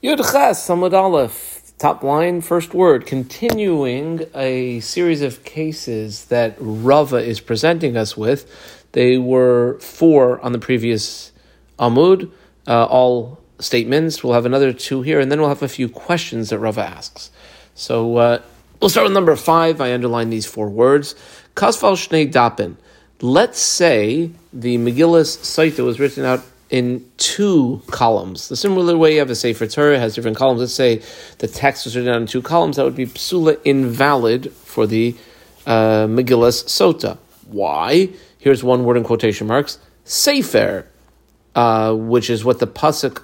Yud Ches, Samud Aleph, top line, first word, continuing a series of cases that Rava is presenting us with. They were four on the previous Amud, uh, all statements. We'll have another two here, and then we'll have a few questions that Rava asks. So uh, we'll start with number five. I underline these four words. Kasval Shnei Dapin. Let's say the Megillus Saita was written out in two columns. The similar way you have a Sefer Torah has different columns. Let's say the text was written down in two columns. That would be psula invalid for the uh, Megillus Sota. Why? Here's one word in quotation marks. Sefer, uh, which is what the pasuk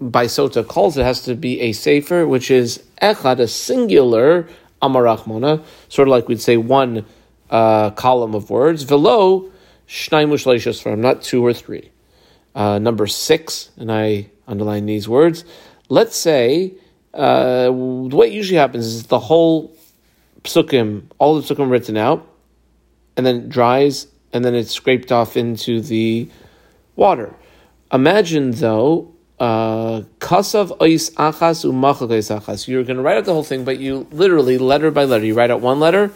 by Sota calls it, has to be a Sefer, which is echad, a singular amarachmona, sort of like we'd say one uh, column of words. Velo, from, not two or three. Uh, number six, and I underline these words. Let's say uh, it usually happens is the whole psukim, all the psukim written out, and then it dries, and then it's scraped off into the water. Imagine though, uh, kasav ois achas achas. You're going to write out the whole thing, but you literally letter by letter. You write out one letter,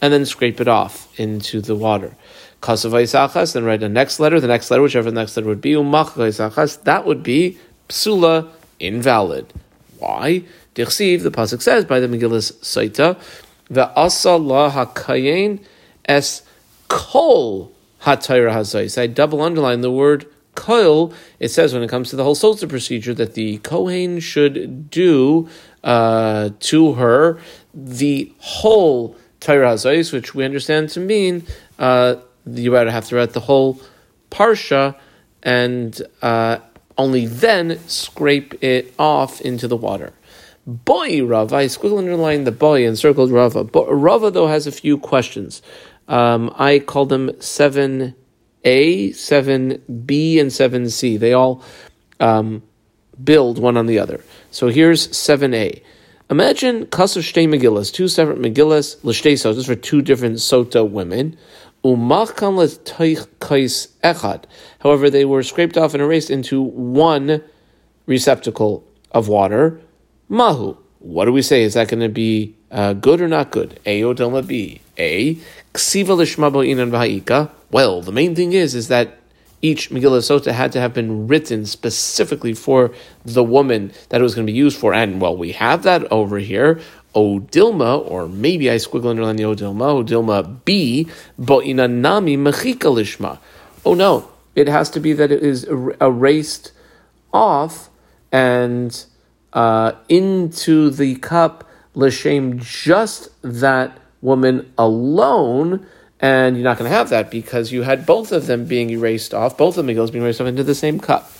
and then scrape it off into the water. Kasavai then write the next letter, the next letter, whichever the next letter would be, umachai that would be psula, invalid. Why? Dichsiv, the Pasuk says by the Megillus Saita, Ve'asa la hakayin es kol hatayra hazais. I double underline the word koil. It says when it comes to the whole Sota procedure that the Kohen should do uh, to her the whole Torah which we understand to mean uh, you would have to write the whole parsha and uh, only then scrape it off into the water. Boy Rava, I squiggle underline the boy and circled Rava. But Rava though has a few questions. Um, I call them seven A, seven B, and seven C. They all um, build one on the other. So here's seven A. Imagine kasser shtei megillas, two separate megillas, l'shtei sotas for two different sota women. However, they were scraped off and erased into one receptacle of water. Mahu. What do we say? Is that going to be uh, good or not good? A B. A. Ksiva inan Well, the main thing is is that each Megillah Sota had to have been written specifically for the woman that it was going to be used for. And well, we have that over here. Odilma, or maybe I squiggle underline the Odilma, Odilma B, Bo'inanami Mechika Lishma. Oh no, it has to be that it is er, erased off and uh, into the cup l'shem just that woman alone, and you're not going to have that because you had both of them being erased off, both of the megillas being erased off into the same cup.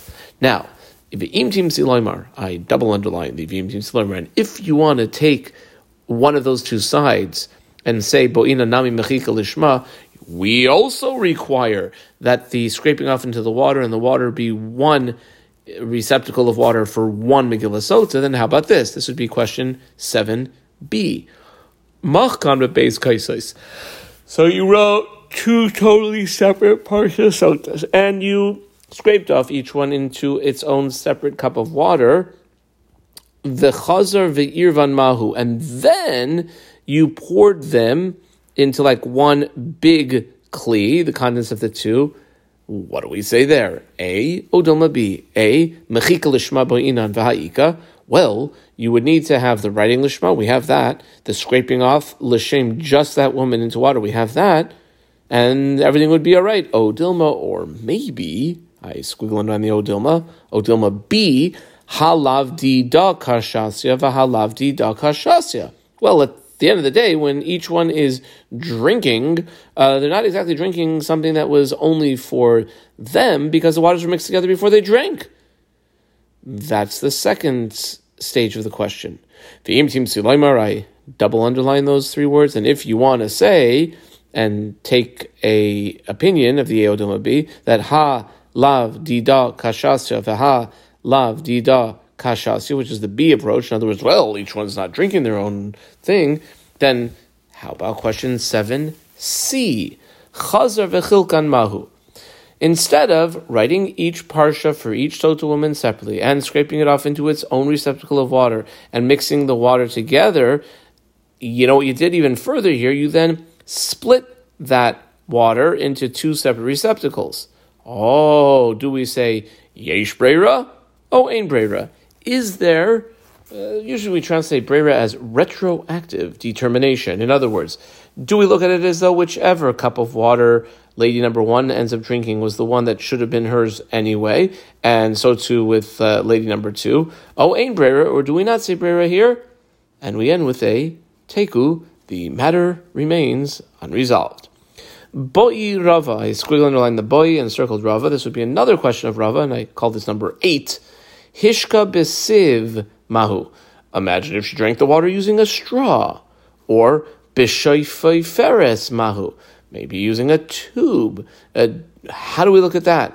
Now, I double underline the v'im tim siloimar. And if you want to take one of those two sides and say bo'ina nami mechika lishma, we also require that the scraping off into the water and the water be one receptacle of water for one Megillah then how about this? This would be question 7b. Machkan beis kaisais. So you wrote two totally separate parsha sotas, and you scraped off each one into its own separate cup of water. The chazar ve'irvan mahu, and then you poured them into like one big kli, the contents of the two. What do we say there? A odoma B. A mechika lishma bo'inan v'ha'ika. Well, you would need to have the writing lishma. We have that. The scraping off l'shem just that woman into water. We have that, and everything would be all right. Odilma, or maybe I squiggle on the Odilma. Odilma B, halav di da kashasya v'halav di da kashasya. Well, at the end of the day, when each one is drinking, uh, they're not exactly drinking something that was only for them because the waters were mixed together before they drank. That's the second stage of the question. V'im tim silaymar, I double underline those three words, and if you want to say and take a opinion of the Eodilma B that ha lav dida kashasya v'ha lav dida kashasya, which is the B approach. In other words, well, each one's not drinking their own thing. Then how about question seven C? Chazar v'chilkan mahu. Instead of writing each parsha for each total woman separately and scraping it off into its own receptacle of water and mixing the water together, you know what you did even further here? You then split that water into two separate receptacles. Oh, do we say yesh breira? Oh, ein breira. Is there? Uh, usually we translate breira as retroactive determination. In other words, do we look at it as though whichever cup of water lady number one ends up drinking was the one that should have been hers anyway, and so too with uh, lady number two? Oh, ein breira, or do we not say breira here? And we end with a teku, the matter remains unresolved. Boi Rava, I squiggle underline the boi and circled Rava. This would be another question of Rava, and I call this number eight. Hishka besiv mahu. Imagine if she drank the water using a straw. Or bishoifei feres mahu. Maybe using a tube. Uh, how do we look at that?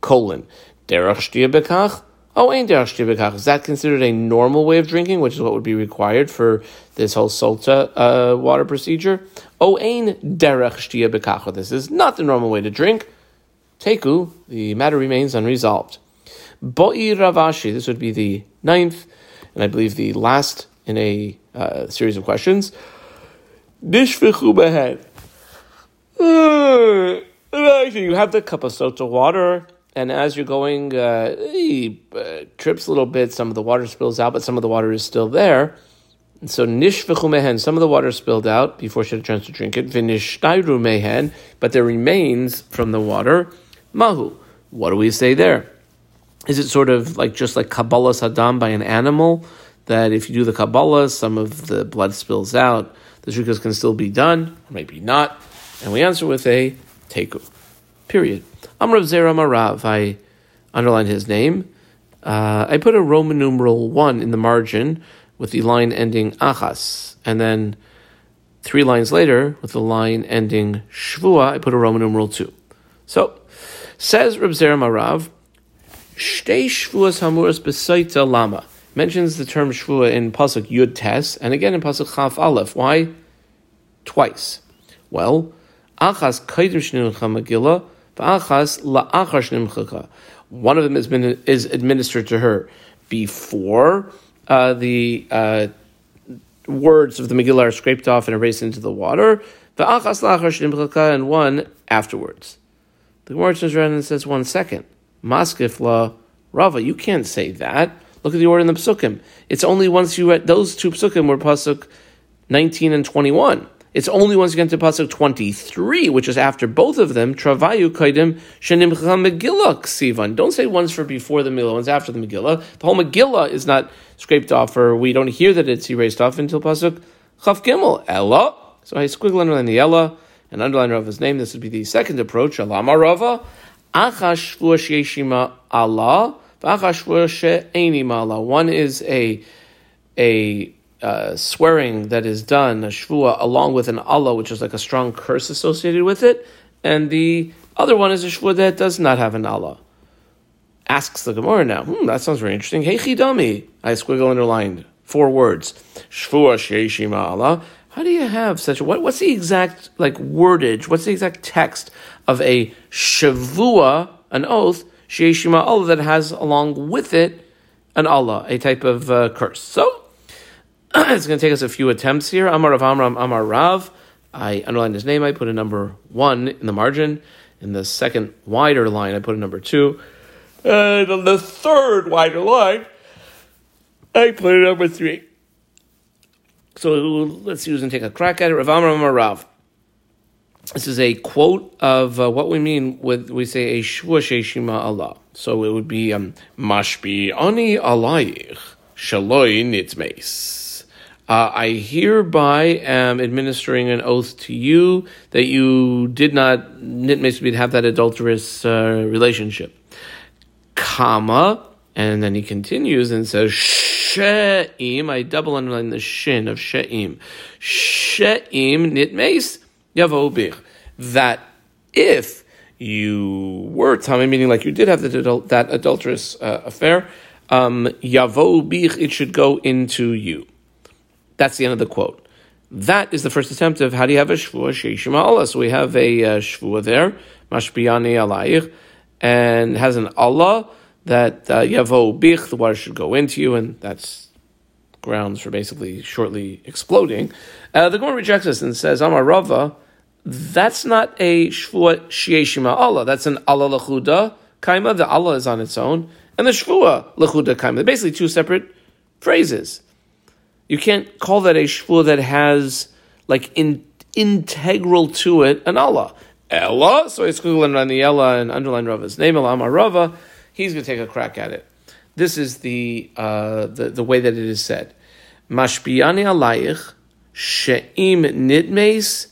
Colon. Derech shtia bekach Oh, ain't Is that considered a normal way of drinking, which is what would be required for this whole solta uh, water procedure? Oh, ain derech This is not the normal way to drink. Teku, the matter remains unresolved. Boi Ravashi, this would be the ninth, and I believe the last in a uh, series of questions. Nishvichu behead. You have the cup of sota water and as you're going, uh, he uh, trips a little bit. Some of the water spills out, but some of the water is still there. And so nish mehen, some of the water spilled out before she had a chance to drink it. Vinishtairu mehen, but there remains from the water mahu. What do we say there? Is it sort of like just like Kabbalas Dam by an animal? That if you do the Kabbalah, some of the blood spills out. The shrikas can still be done, or maybe not. And we answer with a teku. Period. Amrav Zera Marav. I underlined his name. Uh, I put a Roman numeral one in the margin with the line ending achas, and then three lines later with the line ending shvua, I put a Roman numeral two. So says Reb Zera Marav, Shtei shvuas hamuras besaita lama mentions the term shvua in pasuk yud tes and again in pasuk chaf aleph. Why? Twice. Well, achas kaidim shninucha megillah one of them has been is administered to her before uh, the uh, words of the Megillah are scraped off and erased into the water, and one afterwards. The Gemara turns around and says, one second. Maskifla Rava, you can't say that. Look at the order in the psukim. It's only once you read those two psukim were pasuk 19 and 21. It's only once get to pasuk twenty three, which is after both of them. Travayu kaidim shenimcha Megillah sivan. Don't say one's for before the Megillah, one's after the Megillah. The whole Megillah is not scraped off, or we don't hear that it's erased off until pasuk chaf gimel ella. So I squiggle underline the ella and underline Rava's name. This would be the second approach. Alama Rava achash sheshima Allah. One is a a uh, swearing that is done, a shvua, along with an Allah, which is like a strong curse associated with it, and the other one is a shvua that does not have an Allah. Asks the Gemara now, hmm, that sounds very interesting. Hey chidami, I squiggle underlined, four words. Shvua sheishima Allah. How do you have such a, what, what's the exact like wordage, what's the exact text of a shavua, an oath, sheishima Allah, that has along with it an Allah, a type of uh, curse? So, it's going to take us a few attempts here. Amar Rav Amram Amar Rav. I underlined his name. I put a number one in the margin. In the second wider line, I put a number two. And on the third wider line, I put a number three. So let's use and take a crack at it. Rav Amram Amar Rav. This is a quote of uh, what we mean with we say a shvuah shema Allah. So it would be um, mashbi ani alayich shaloi nitmeis. Uh, I hereby am administering an oath to you that you did not nitmesbid have that adulterous uh, relationship. Comma, and then he continues and says she'im. I double underline the shin of she'im. She'im nitmes yavobich. That if you were tummy, meaning like you did have that, that adulterous uh, affair, um, yavobich, it should go into you. That's the end of the quote. That is the first attempt of how do you have a shvua sheishim Allah. So we have a uh, shvua there. mashbiyani alayich, and has an Allah that uh, yavo bich, the water should go into you, and that's grounds for basically shortly exploding. Uh, the Gemara rejects this and says, Amar Rava, that's not a shvua shieshima Allah. That's an Allah lachuda kaima. The Allah is on its own, and the shvua lachuda kaima. They're basically two separate phrases. You can't call that a shvua that has like in, integral to it an Allah. Ella, so it's Google on the Ella and underline Rava's name, Amar Rava. He's going to take a crack at it. This is the, uh, the, the way that it is said. Mashbiani alayich she'im nidmes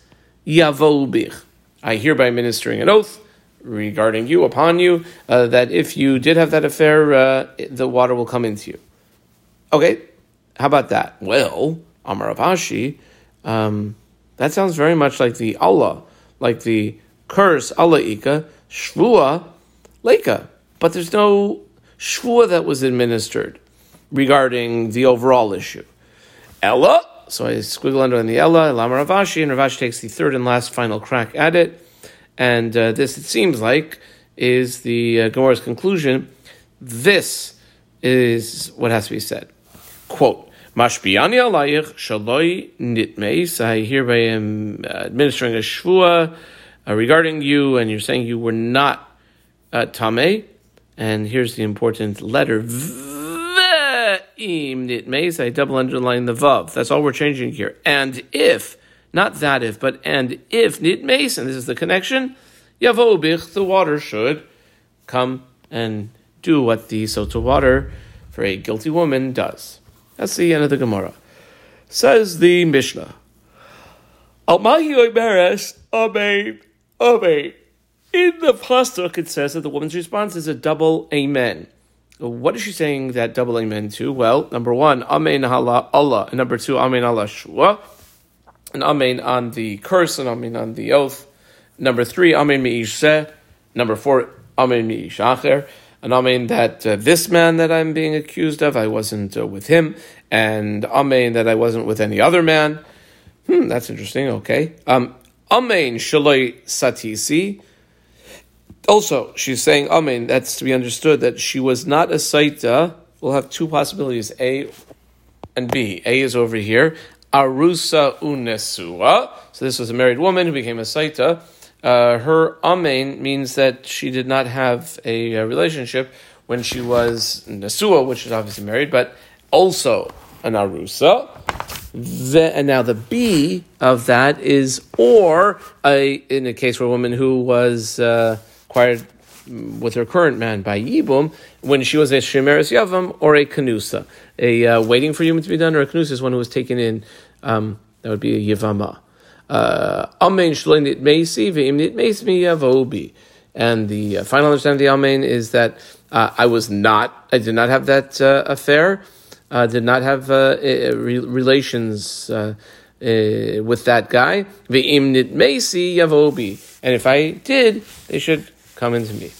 yavobich. I hereby ministering an oath regarding you, upon you, uh, that if you did have that affair, uh, the water will come into you. Okay, how about that? Well, Amar Avashi, um, that sounds very much like the Allah, like the curse, Allah Ika, Shvua, Leka. But there's no shvua that was administered regarding the overall issue. Ella, so I squiggle under in the Ella, Lama Ravashi, and Ravashi takes the third and last final crack at it. And uh, this, it seems like, is the uh, Gemara's conclusion. This is what has to be said. Quote, Mashbiani alayich shaloi nitmeis. I hereby am uh, administering a shvua uh, regarding you, and you're saying you were not uh, tameh. And here's the important letter. Ve'im nitmeis. I double underline the vav. That's all we're changing here. And if, not that if, but and if nitmeis, and this is the connection, yavobich, the water should come and do what the sota water for a guilty woman does. That's the end of the Gemara. Says the Mishnah. Almahi oimeres, amen, amen. In the pasuk, it says that the woman's response is a double amen. What is she saying that double amen to? Well, number one, amen hala Allah, and number two, amen Allah shua, and amen on the curse, and amen on the oath. Number three, amen mi'ish Number four, amen mi'ish And amen that uh, this man that I'm being accused of, I wasn't uh, with him, and amen that I wasn't with any other man. Hmm, that's interesting. Okay. Um, amen shaloi satisi. Also, she's saying, Amen, that's to be understood that she was not a Saita. We'll have two possibilities, A and B. A is over here. Arusa unesua. So this was a married woman who became a Saita. Uh, her Amen means that she did not have a, a relationship when she was Nesua, which is obviously married, but also an Arusa. The, and now the B of that is or a, in a case where a woman who was uh, acquired with her current man by Yibum when she was a Shemeres Yavam or a Kanusa. A uh, waiting for Yibum to be done or a Kanusa is one who was taken in, um, that would be a Yavama. Uh, Amen Shloinit Meisi Ve'imnit Meismi Yavobi. And the uh, final understanding of the Amen is that uh, I was not, I did not have that uh, affair, uh, did not have re- relations with that guy. Ve'imnit Meisi Yavobi. And if I did, they should come into me.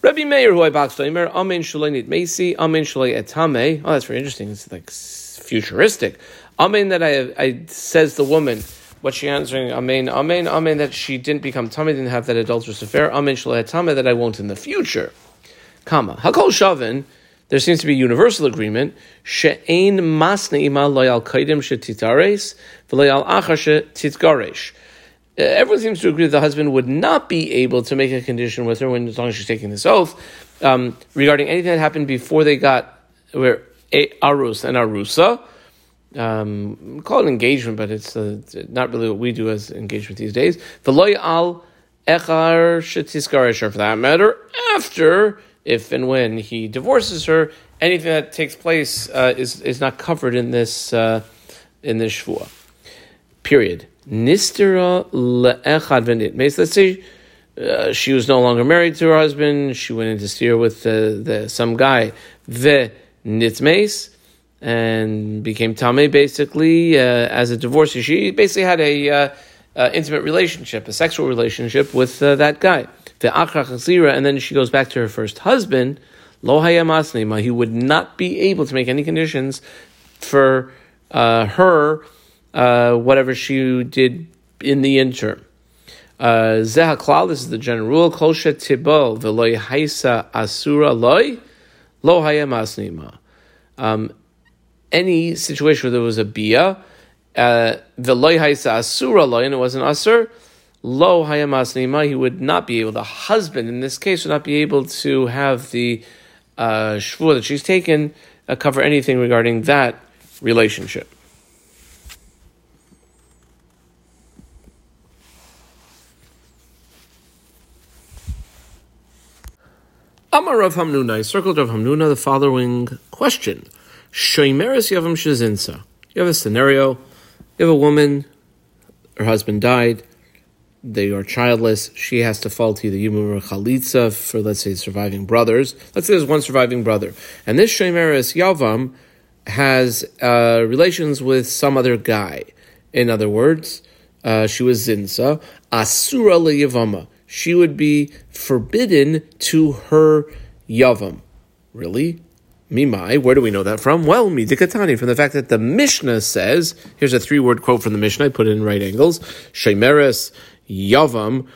Rabbi Meir, who I boxed Omer, Amen Shaloi Nit Mesi, Amen Shaloi Etame. Oh, that's very interesting. It's like futuristic. Amen that I, I says the woman, what she answering, Amen, Amen, Amen that she didn't become Tame, didn't have that adulterous affair, Amen Shaloi Etame that I won't in the future. Comma. Hakol Shavin, there seems to be universal agreement. She'ein masne ima loyal kaidim shetitares, v'loyal achar shetitgaresh. Uh, everyone seems to agree that the husband would not be able to make a condition with her when, as long as she's taking this oath, um, regarding anything that happened before they got where a arus and arusa. Um, call it engagement, but it's uh, not really what we do as engagement these days. Veloy al echar shetiskarish, for that matter, after if and when he divorces her, anything that takes place uh, is is not covered in this uh, in this shvua. Period. Nistera le'echad v'nitmes. Let's say uh, she was no longer married to her husband. She went into steer with the, the, some guy The ve'nitmes and became tame basically uh, as a divorcee. She basically had a uh, uh, intimate relationship, a sexual relationship with uh, that guy. The and then she goes back to her first husband. Lo hayamasnima. He would not be able to make any conditions for uh, her uh, whatever she did in the interim. Uh, Zeha klal, this is the general rule. Kol tibo v'loy haisa asura loy lo hayem asnima. Um, any situation where there was a bia, uh, v'loy haisa asura loy, and it was an asur, lo hayem asnima, he would not be able, the husband in this case would not be able to have the uh, shvur that she's taken uh, cover anything regarding that relationship. Amar Rav Hamnuna, I circled Rav Hamnuna the following question. Shoimeres Yavam Shazinsa. You have a scenario, you have a woman, her husband died, they are childless, she has to fall to the Yumur Chalitza for, let's say, surviving brothers. Let's say there's one surviving brother. And this Shoimeres Yavam has uh, relations with some other guy. In other words, uh, she was Zinsa, Asura Yavama she would be forbidden to her yavam. Really? Mimai, where do we know that from? Well, midikatani, from the fact that the Mishnah says, here's a three word quote from the Mishnah, I put it in right angles, Shemeres Yavam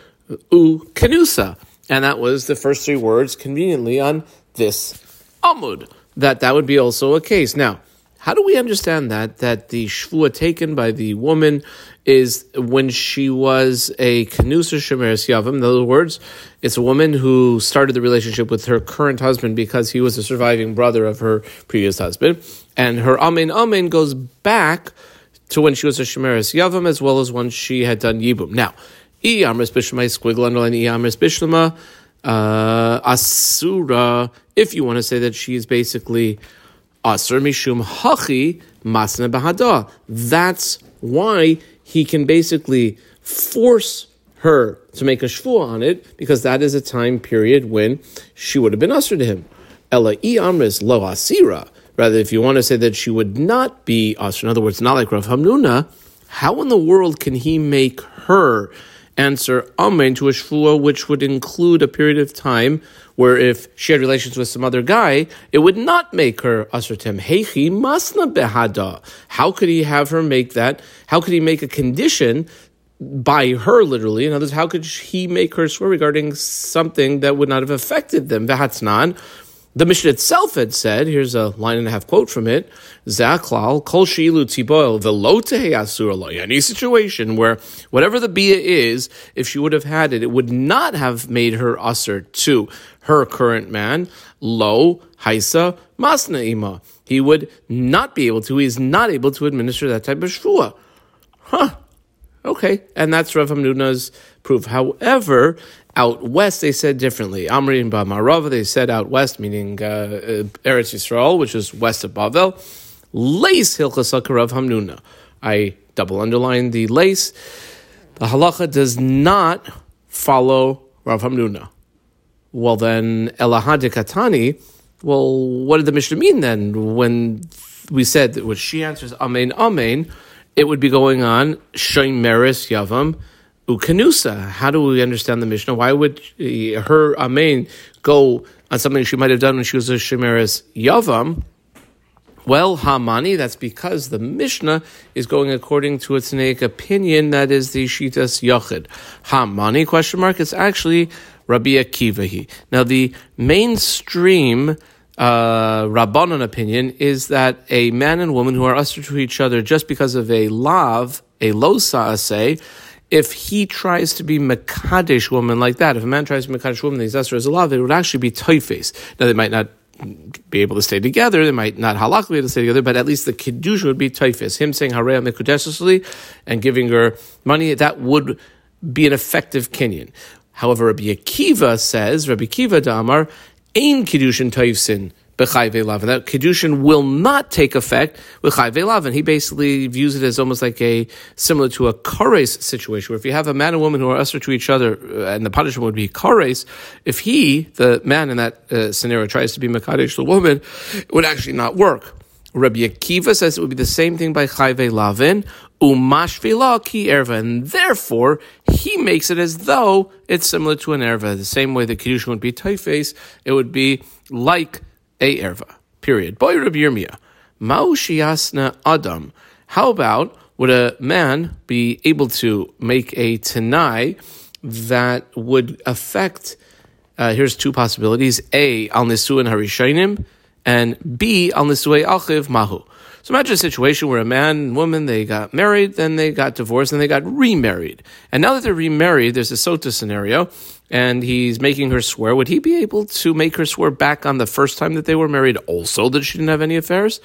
U Kanusa. And that was the first three words conveniently on this Amud. That that would be also a case. Now, how do we understand that? That the shvua taken by the woman is when she was a kanusa shemeres yavam. In other words, it's a woman who started the relationship with her current husband because he was a surviving brother of her previous husband, and her amen amen goes back to when she was a shemeres yavam as well as when she had done yibum. Now, i amris bishlema squiggle underline i bishlema uh, asura. If you want to say that she is basically Asr mishum hachi masna bahada. That's why he can basically force her to make a shvuah on it because that is a time period when she would have been usher to him. Ella i amris lo asira. Rather, if you want to say that she would not be usher, in other words, not like Rav Hamnuna, how in the world can he make her answer amen to a shvuah which would include a period of time where if she had relations with some other guy, it would not make her asrtem. Heichi masna behada. How could he have her make that? How could he make a condition by her literally? In other words, how could he make her swear regarding something that would not have affected them? Vahatznan. The mission itself had said, here's a line and a half quote from it, Zaklal, Kol Shilu Tiboil, Velote Asur Any situation where whatever the Bia is, if she would have had it, it would not have made her Asur to her current man, Lo Haisa Masna He would not be able to, he is not able to administer that type of Shvua. Huh. Okay. And that's Rav Hamnuna's proof. However, out west, they said differently. Amri and Bamarava, they said out west, meaning uh, uh, Eretz Yisrael, which is west of Bavel. Lace Hilchasakar of Hamnuna. I double underline the lace. The halacha does not follow Rav Hamnuna. Well, then, Elahad Katani, well, what did the Mishnah mean then when we said that when she answers Amen, Amen, it would be going on Meris Yavam ukanusa. How do we understand the Mishnah? Why would her amen go on something she might have done when she was a shemeres yavam? Well, Hamani, that's because the Mishnah is going according to its Tanaic opinion, that is the Shitas Yachid. Hamani, question mark, it's actually Rabbi Akivahi. Now, the mainstream uh, Rabbanon opinion is that a man and woman who are usher to each other just because of a lav, a losa say, if he tries to be Makadish woman like that, if a man tries to be Makadish woman, the Zesser is love, it would actually be Toifes. Now, they might not be able to stay together, they might not halakha be able to stay together, but at least the Kiddush would be Toifes. Him saying Hareya Mekudeshesli and giving her money, that would be an effective Kenyan. However, Rabbi Akiva says, Rabbi Akiva Damar, Ain Kiddushin Toifsin b'chayve And that kedushin will not take effect with chayve And he basically views it as almost like a similar to a kares situation, where if you have a man and woman who are usher to each other, uh, and the punishment would be kares, if he, the man in that uh, scenario, tries to be mekadesh the woman, it would actually not work. Rabbi Akiva says it would be the same thing by chayve lavin, umashvila ki erva, and therefore he makes it as though it's similar to an erva. The same way the kedushin would be toifes, it would be like erva. Period. Boy Rabbi Yirmiyah. Ma'u adam. How about would a man be able to make a tenai that would affect. Uh, here's two possibilities: A al nisuin harishonim, and B al nisui achiv mahu. So imagine a situation where a man and woman they got married, then they got divorced, and they got remarried. And now that they're remarried, there's a sota scenario, and he's making her swear. Would he be able to make her swear back on the first time that they were married, also that she didn't have any affairs?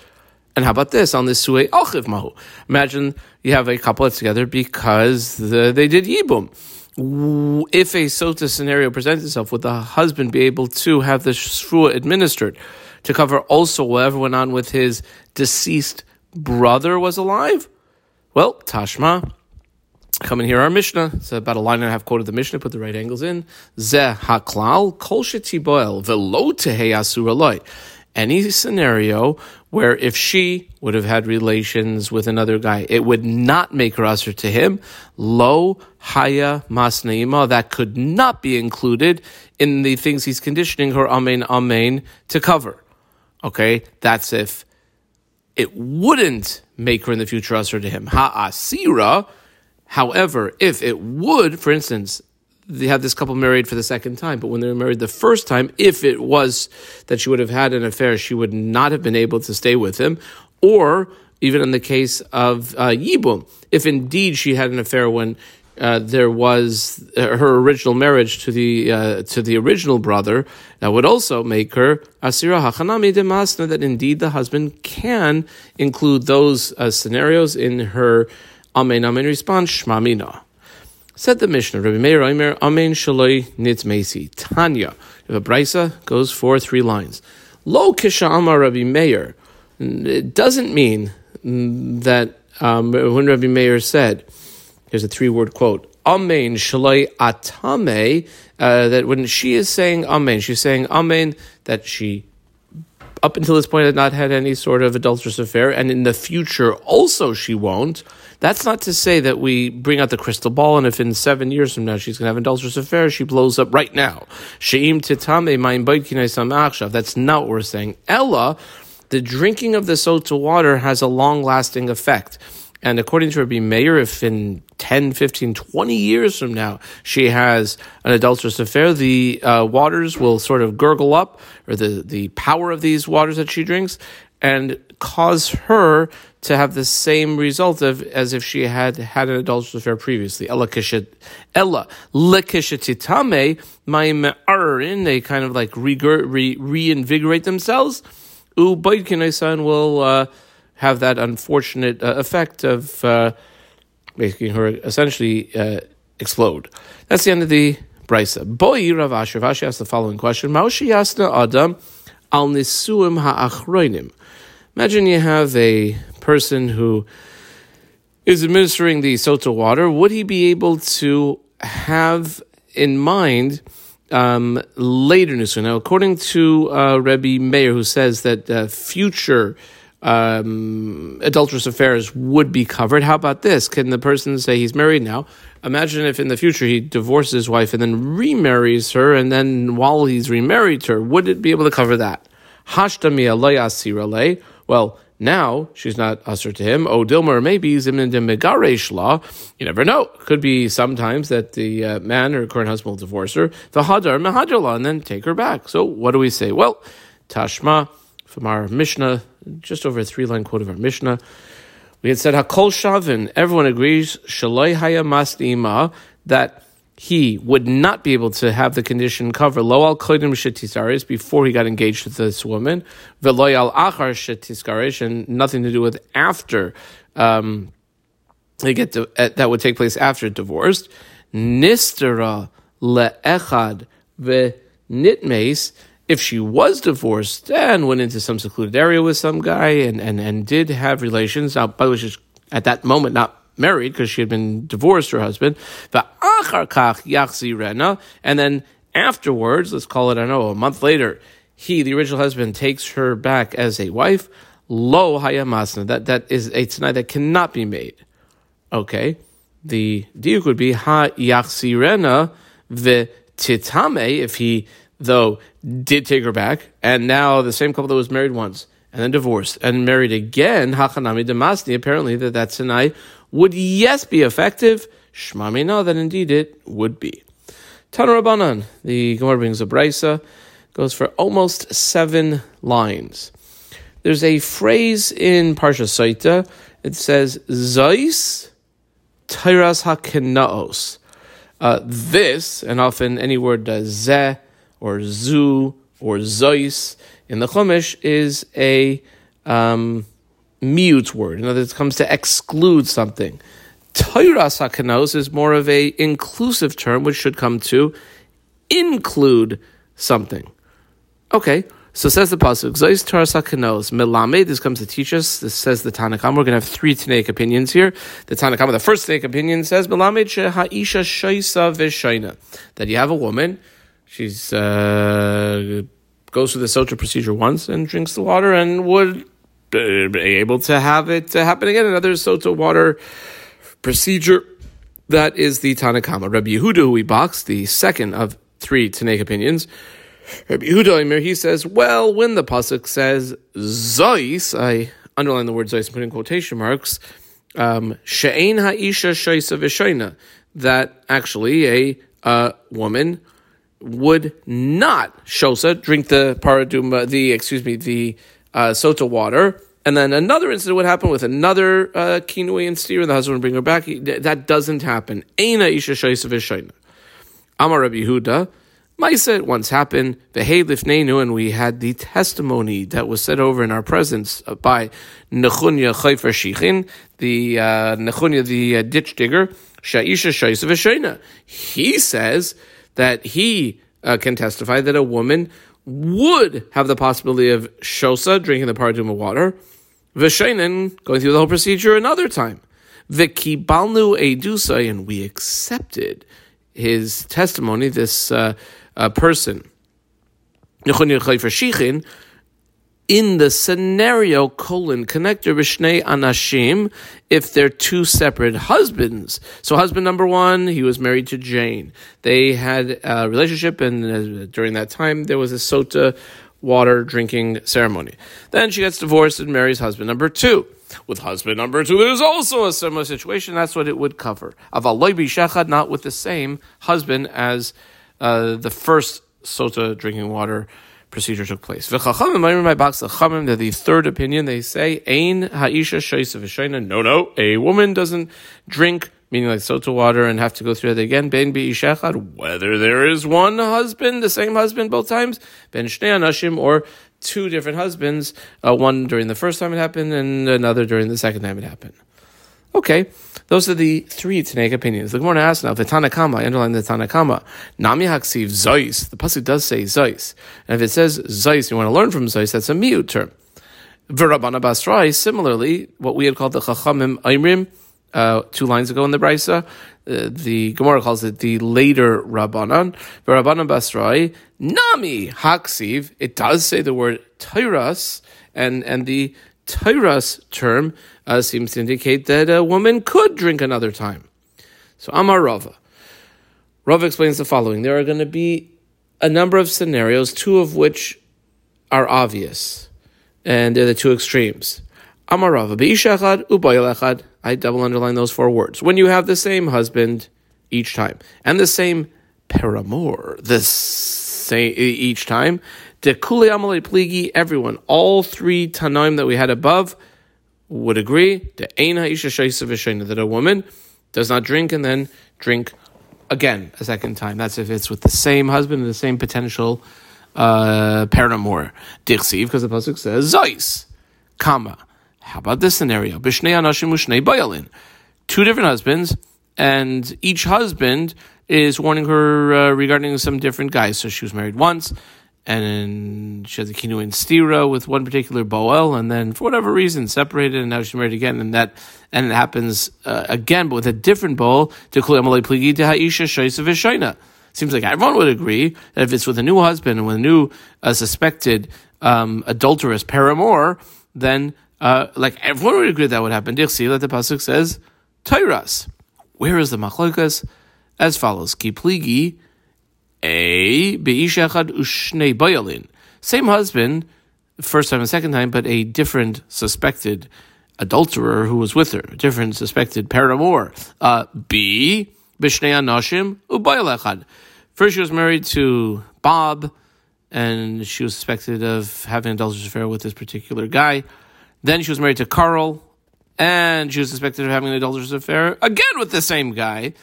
And how about this on this sue achiv mahu? Imagine you have a couple that's together because the, they did yibum. If a sota scenario presents itself, would the husband be able to have the shvua administered to cover also whatever went on with his deceased brother was alive? Well, Tashma, come and hear our Mishnah. It's about a line and a half quote of the Mishnah. Put the right angles in. Ze haklal kol shetiboel velo tehei Any scenario where if she would have had relations with another guy, it would not make her usher to him. Lo haya masneima, that could not be included in the things he's conditioning her amen amen to cover. Okay, that's if it wouldn't make her in the future usher to him. Ha'asira, however, if it would, for instance, they have this couple married for the second time, but when they were married the first time, if it was that she would have had an affair, she would not have been able to stay with him, or even in the case of uh, Yibum, if indeed she had an affair when uh, there was uh, her original marriage to the uh, to the original brother, that would also make her asira hachanami demasna. That indeed the husband can include those uh, scenarios in her amen amen response shmamina. Said the Mishnah, Rabbi Meir Omer, Amen Shaloi Nitzmesi. Tanya. If a brisa goes for three lines. Lo Kisha Amar Rabbi Meir. It doesn't mean that um, when Rabbi Meir said, there's a three word quote, Amen Shaloi Atame, uh, that when she is saying Amen, she's saying Amen that she up until this point had not had any sort of adulterous affair, and in the future also she won't. That's not to say that we bring out the crystal ball, and if in seven years from now she's going to have an adulterous affair, she blows up right now. She'im ma'im That's not what we're saying. Ella, the drinking of the sota water has a long lasting effect. And according to Rabbi Meir, if in 10, 15, 20 years from now she has an adulterous affair, the uh, waters will sort of gurgle up, or the, the power of these waters that she drinks, and cause her to have the same result of as if she had had an adulterous affair previously. Ella Ella lekishatitame ma'arin. They kind of like re, re, reinvigorate themselves. U son will uh, have that unfortunate uh, effect of uh, making her essentially uh, explode. That's the end of the brisa. Boy Ravash Ravash asked the following question: Maushi yasna adam al nisuim ha'achroinim. Imagine you have a person who is administering the sota water. Would he be able to have in mind um, later nisuin? Now, according to uh, Rebbe who says that uh, future um, adulterous affairs would be covered. How about this? Can the person say he's married now? Imagine if in the future he divorces his wife and then remarries her, and then while he's remarried her, would it be able to cover that? Well, now she's not usher to him. Oh, Dilmer, maybe zimnin de law. You never know. Could be sometimes that the uh, man or current husband will divorce her. The hadar mehadrala and then take her back. So what do we say? Well, Tashma from our Mishnah, just over a three line quote of our Mishnah. We had said Hakol Shavin. Everyone agrees Shaloi Haya Masnima that he would not be able to have the condition cover lo al kodim shetisaris before he got engaged with this woman, veloy al achar shetisaris, and nothing to do with after um, they get to, uh, that would take place after divorced. Nistera leechad ve nitmes. If she was divorced and went into some secluded area with some guy and, and, and did have relations, now, by the way, she's at that moment not married because she had been divorced her husband. And then afterwards, let's call it, I know, a month later, he, the original husband, takes her back as a wife. Lo hayamasna. That that is a tonight that cannot be made. Okay. The diuk would be ha yachsirena titame if he though did take her back, and now the same couple that was married once and then divorced and married again, hachanami demasni. Apparently, that that tonight would yes be effective? Shmami no, that indeed it would be. Tanarabanan, the Gemara brings a brisa, goes for almost seven lines. There's a phrase in Parsha Saita. It says Zais Tairas HaKenaos. Uh, this, and often any word uh, ze or zu or zois in the Chumash is a um, mute word. In other words, it comes to exclude something. Tairas HaKenaos is more of a inclusive term, which should come to include something. Okay, so says the pasuk, Zayis Tarasakanos, Melamed, this comes to teach us, this says the Tanakam. We're going to have three Tanaic opinions here. The Tanakam, the first Tanaic opinion says, Melamed Ha'isha Shaisa Vishaina, that you have a woman, she's, uh, goes through the Sota procedure once and drinks the water and would be able to have it happen again. Another Sota water procedure. That is the Tanakama. Rabbi Yehuda, who we boxed, the second of three Tanaic opinions, Rabbi Yehuda he says, well, when the pasuk says Zois, I underline the word Zois and put in quotation marks, um, She'ein ha'isha shaisa v'shoina, that actually a uh, woman would not shosa drink the paraduma, the excuse me, the uh, sota water, and then another incident would happen with another uh, kinui and steer, and the husband would bring her back. That doesn't happen. Eina isha v'shoina. Amar Rabbi Yehuda. Maisa once happened, The Vehe Lifnenu, and we had the testimony that was said over in our presence by Nechunya Chayfer Shichin, the uh, Nechunya, the uh, ditch digger, Shaisha Shaisa. He says that he uh, can testify that a woman would have the possibility of Shosa, drinking the Paraduma water, Veshenin, going through the whole procedure another time. Vikibalnu Edusa, and we accepted his testimony, this uh, uh, person. In the scenario colon connector b'shnei anashim, if they're two separate husbands. So husband number one, he was married to Jane. They had a relationship, and uh, during that time there was a sota water drinking ceremony. Then she gets divorced and marries husband number two. With husband number two, there's also a similar situation. That's what it would cover. Aval shechad, not with the same husband as uh, the first sota drinking water procedure took place. The the third opinion, they say, ha'isha No, no, a woman doesn't drink, meaning like sota water, and have to go through it again. Ben whether there is one husband, the same husband both times, ben anashim, or two different husbands, uh, one during the first time it happened and another during the second time it happened. Okay, those are the three Tanaic opinions. The Gemara asks now, the Tanakama, I underline the Tanakama, Nami Haksiv Zois. The Pasuk does say Zois. And if it says Zois, you want to learn from Zois, that's a miut term. Virabana Basrai, similarly, what we had called the Chachamim Aimrim, uh, two lines ago in the Brisa, uh, the Gemara calls it the later Rabbanan. Rabbanan Basrai, Nami Haksiv, it does say the word Tairas, and, and the Tairas term uh, seems to indicate that a woman could drink another time. So Amar Rava. Rava explains the following. There are going to be a number of scenarios, two of which are obvious, and they're the two extremes. Amar Rava, Be'ishachad, Ubayalachad. I double underline those four words. When you have the same husband each time, and the same paramour the same each time, De Kuli Amalei Pligi, everyone, all three Tanaim that we had above, would agree that a woman does not drink and then drink again a second time. That's if it's with the same husband and the same potential uh, paramour. Dirsiv, because the pasuk says Zois, comma. How about this scenario? Bishnei anashim ushnei bayalin. Two different husbands, and each husband is warning her uh, regarding some different guys. So she was married once, and she has a kinu in stira with one particular boel, and then for whatever reason separated, and now she's married again, and that and it happens uh, again, but with a different boel. To kulemalei pligi to haisha shoysa v'shoyna. Seems like everyone would agree that if it's with a new husband and with a new uh, suspected um, adulterous paramour, then uh, like everyone would agree that would happen. See that the pasuk says Tairas. Where is the machlokas? As follows: Kipligi a beishachad ushnei bayalin. Same husband, first time and second time, but a different suspected adulterer who was with her, a different suspected paramour. Uh, B b'shnei anashim ubayalechad. First, she was married to Bob, and she was suspected of having an adulterous affair with this particular guy. Then she was married to Carl, and she was suspected of having an adulterous affair again with the same guy.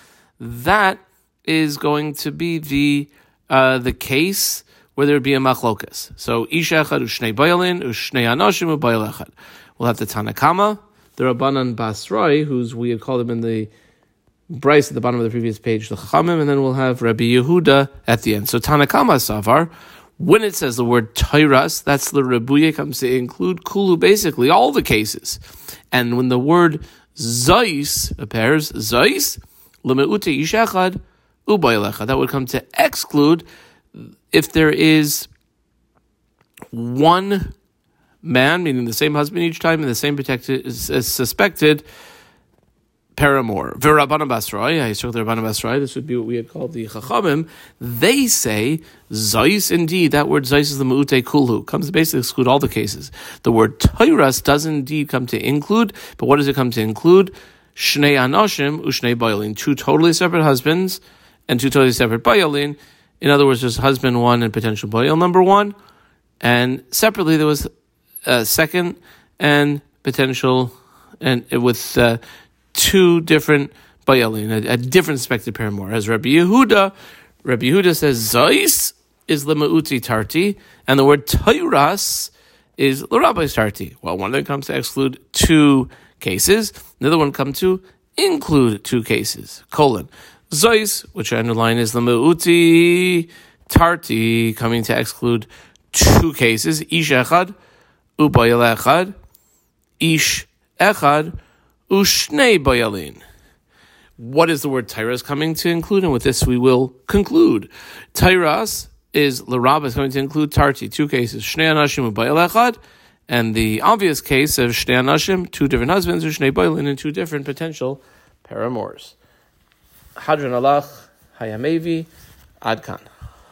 That is going to be the uh, the case where there would be a machlokas. So isha echad ushnei bayalin ushnei anoshim ubayal echad. We'll have the Tanakama, the Rabbanan Basroi, who's we had called him in the Braisa at the bottom of the previous page, the Chachamim, and then we'll have Rabbi Yehuda at the end. So Tanakama Savar, when it says the word Tairas, that's the Rebuye comes to include Kulu, basically all the cases. And when the word Zais appears, Zais, Lemeute Ishachad, Ubaylecha, that would come to exclude if there is one man, meaning the same husband each time, and the same protected, suspected paramour. V'Rabbanan Basroi, I saw the Rabbanan Basroi, this would be what we had called the Chachamim, they say, Zais, indeed, that word Zais is the Mu'ute Kulhu, comes to basically exclude all the cases. The word Tairas does indeed come to include, but what does it come to include? Shnei Anoshim, Ushnei Bailin, two totally separate husbands and two totally separate Bailin. In other words, there's husband one and potential Bail number one, and separately there was a second and potential, and with uh, two different bayalin, a, a different suspected paramour. As Rabbi Yehuda, Rabbi Yehuda says Zais is lemauti tarti, and the word tayras is l'rabbis tarti. Well, one of them comes to exclude two cases, the other one comes to include two cases. Colon Zais, which I underline is lemauti tarti, coming to exclude two cases. Ish echad, ubayal echad, ish echad, Ushnei bayalin. What is the word Tyras coming to include? And with this we will conclude. Tyras is Larab is going to include Tarti, two cases, Shnei Anashim Echad, and the obvious case of Shnei Anashim, two different husbands, or Shnei Bayalin, and two different potential paramours. Hadran Alach, Hayamevi, Adkan.